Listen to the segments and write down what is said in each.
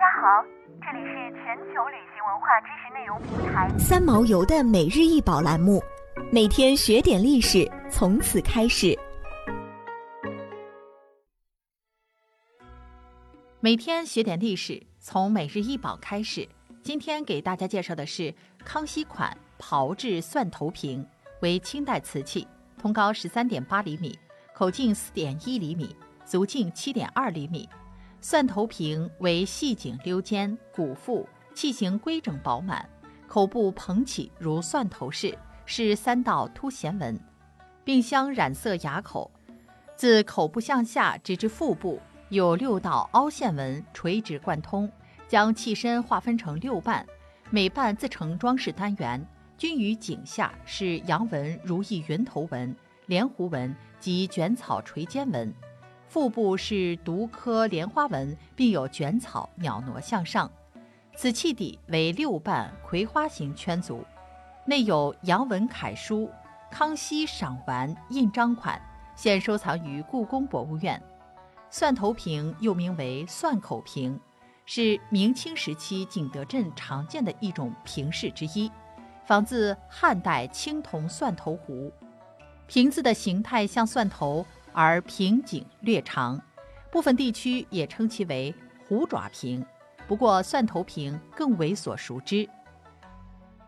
家好，这里是全球旅行文化知识内容平台三毛游的每日一宝栏目，每天学点历史，从此开始。每天学点历史，从每日一宝开始。今天给大家介绍的是康熙款炮制蒜头瓶，为清代瓷器，通高十三点八厘米，口径四点一厘米，足径七点二厘米。蒜头瓶为细颈溜肩，鼓腹，器形规整饱满，口部膨起如蒜头式，是三道凸弦纹，并镶染色牙口。自口部向下直至腹部有六道凹陷纹垂直贯通，将器身划分成六瓣，每瓣自成装饰单元，均于颈下是阳纹如意云头纹、莲湖纹及卷草垂肩纹。腹部是独科莲花纹，并有卷草、袅挪向上。此器底为六瓣葵花形圈足，内有阳文楷书“康熙赏玩”印章款，现收藏于故宫博物院。蒜头瓶又名为蒜口瓶，是明清时期景德镇常见的一种瓶式之一，仿自汉代青铜蒜头壶。瓶子的形态像蒜头。而瓶颈略长，部分地区也称其为虎爪瓶。不过，蒜头瓶更为所熟知。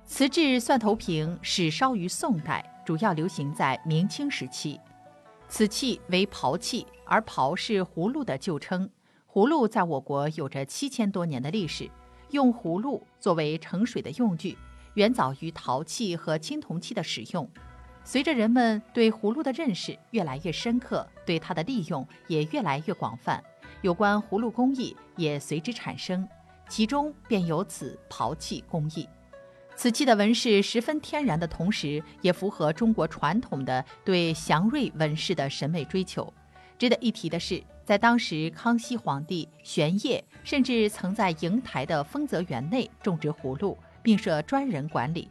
瓷制蒜头瓶始烧于宋代，主要流行在明清时期。此器为炮器，而炮是葫芦的旧称。葫芦在我国有着七千多年的历史，用葫芦作为盛水的用具，远早于陶器和青铜器的使用。随着人们对葫芦的认识越来越深刻，对它的利用也越来越广泛，有关葫芦工艺也随之产生，其中便有此陶器工艺。此器的纹饰十分天然的同时，也符合中国传统的对祥瑞纹饰的审美追求。值得一提的是，在当时康熙皇帝玄烨甚至曾在瀛台的丰泽园内种植葫芦，并设专人管理。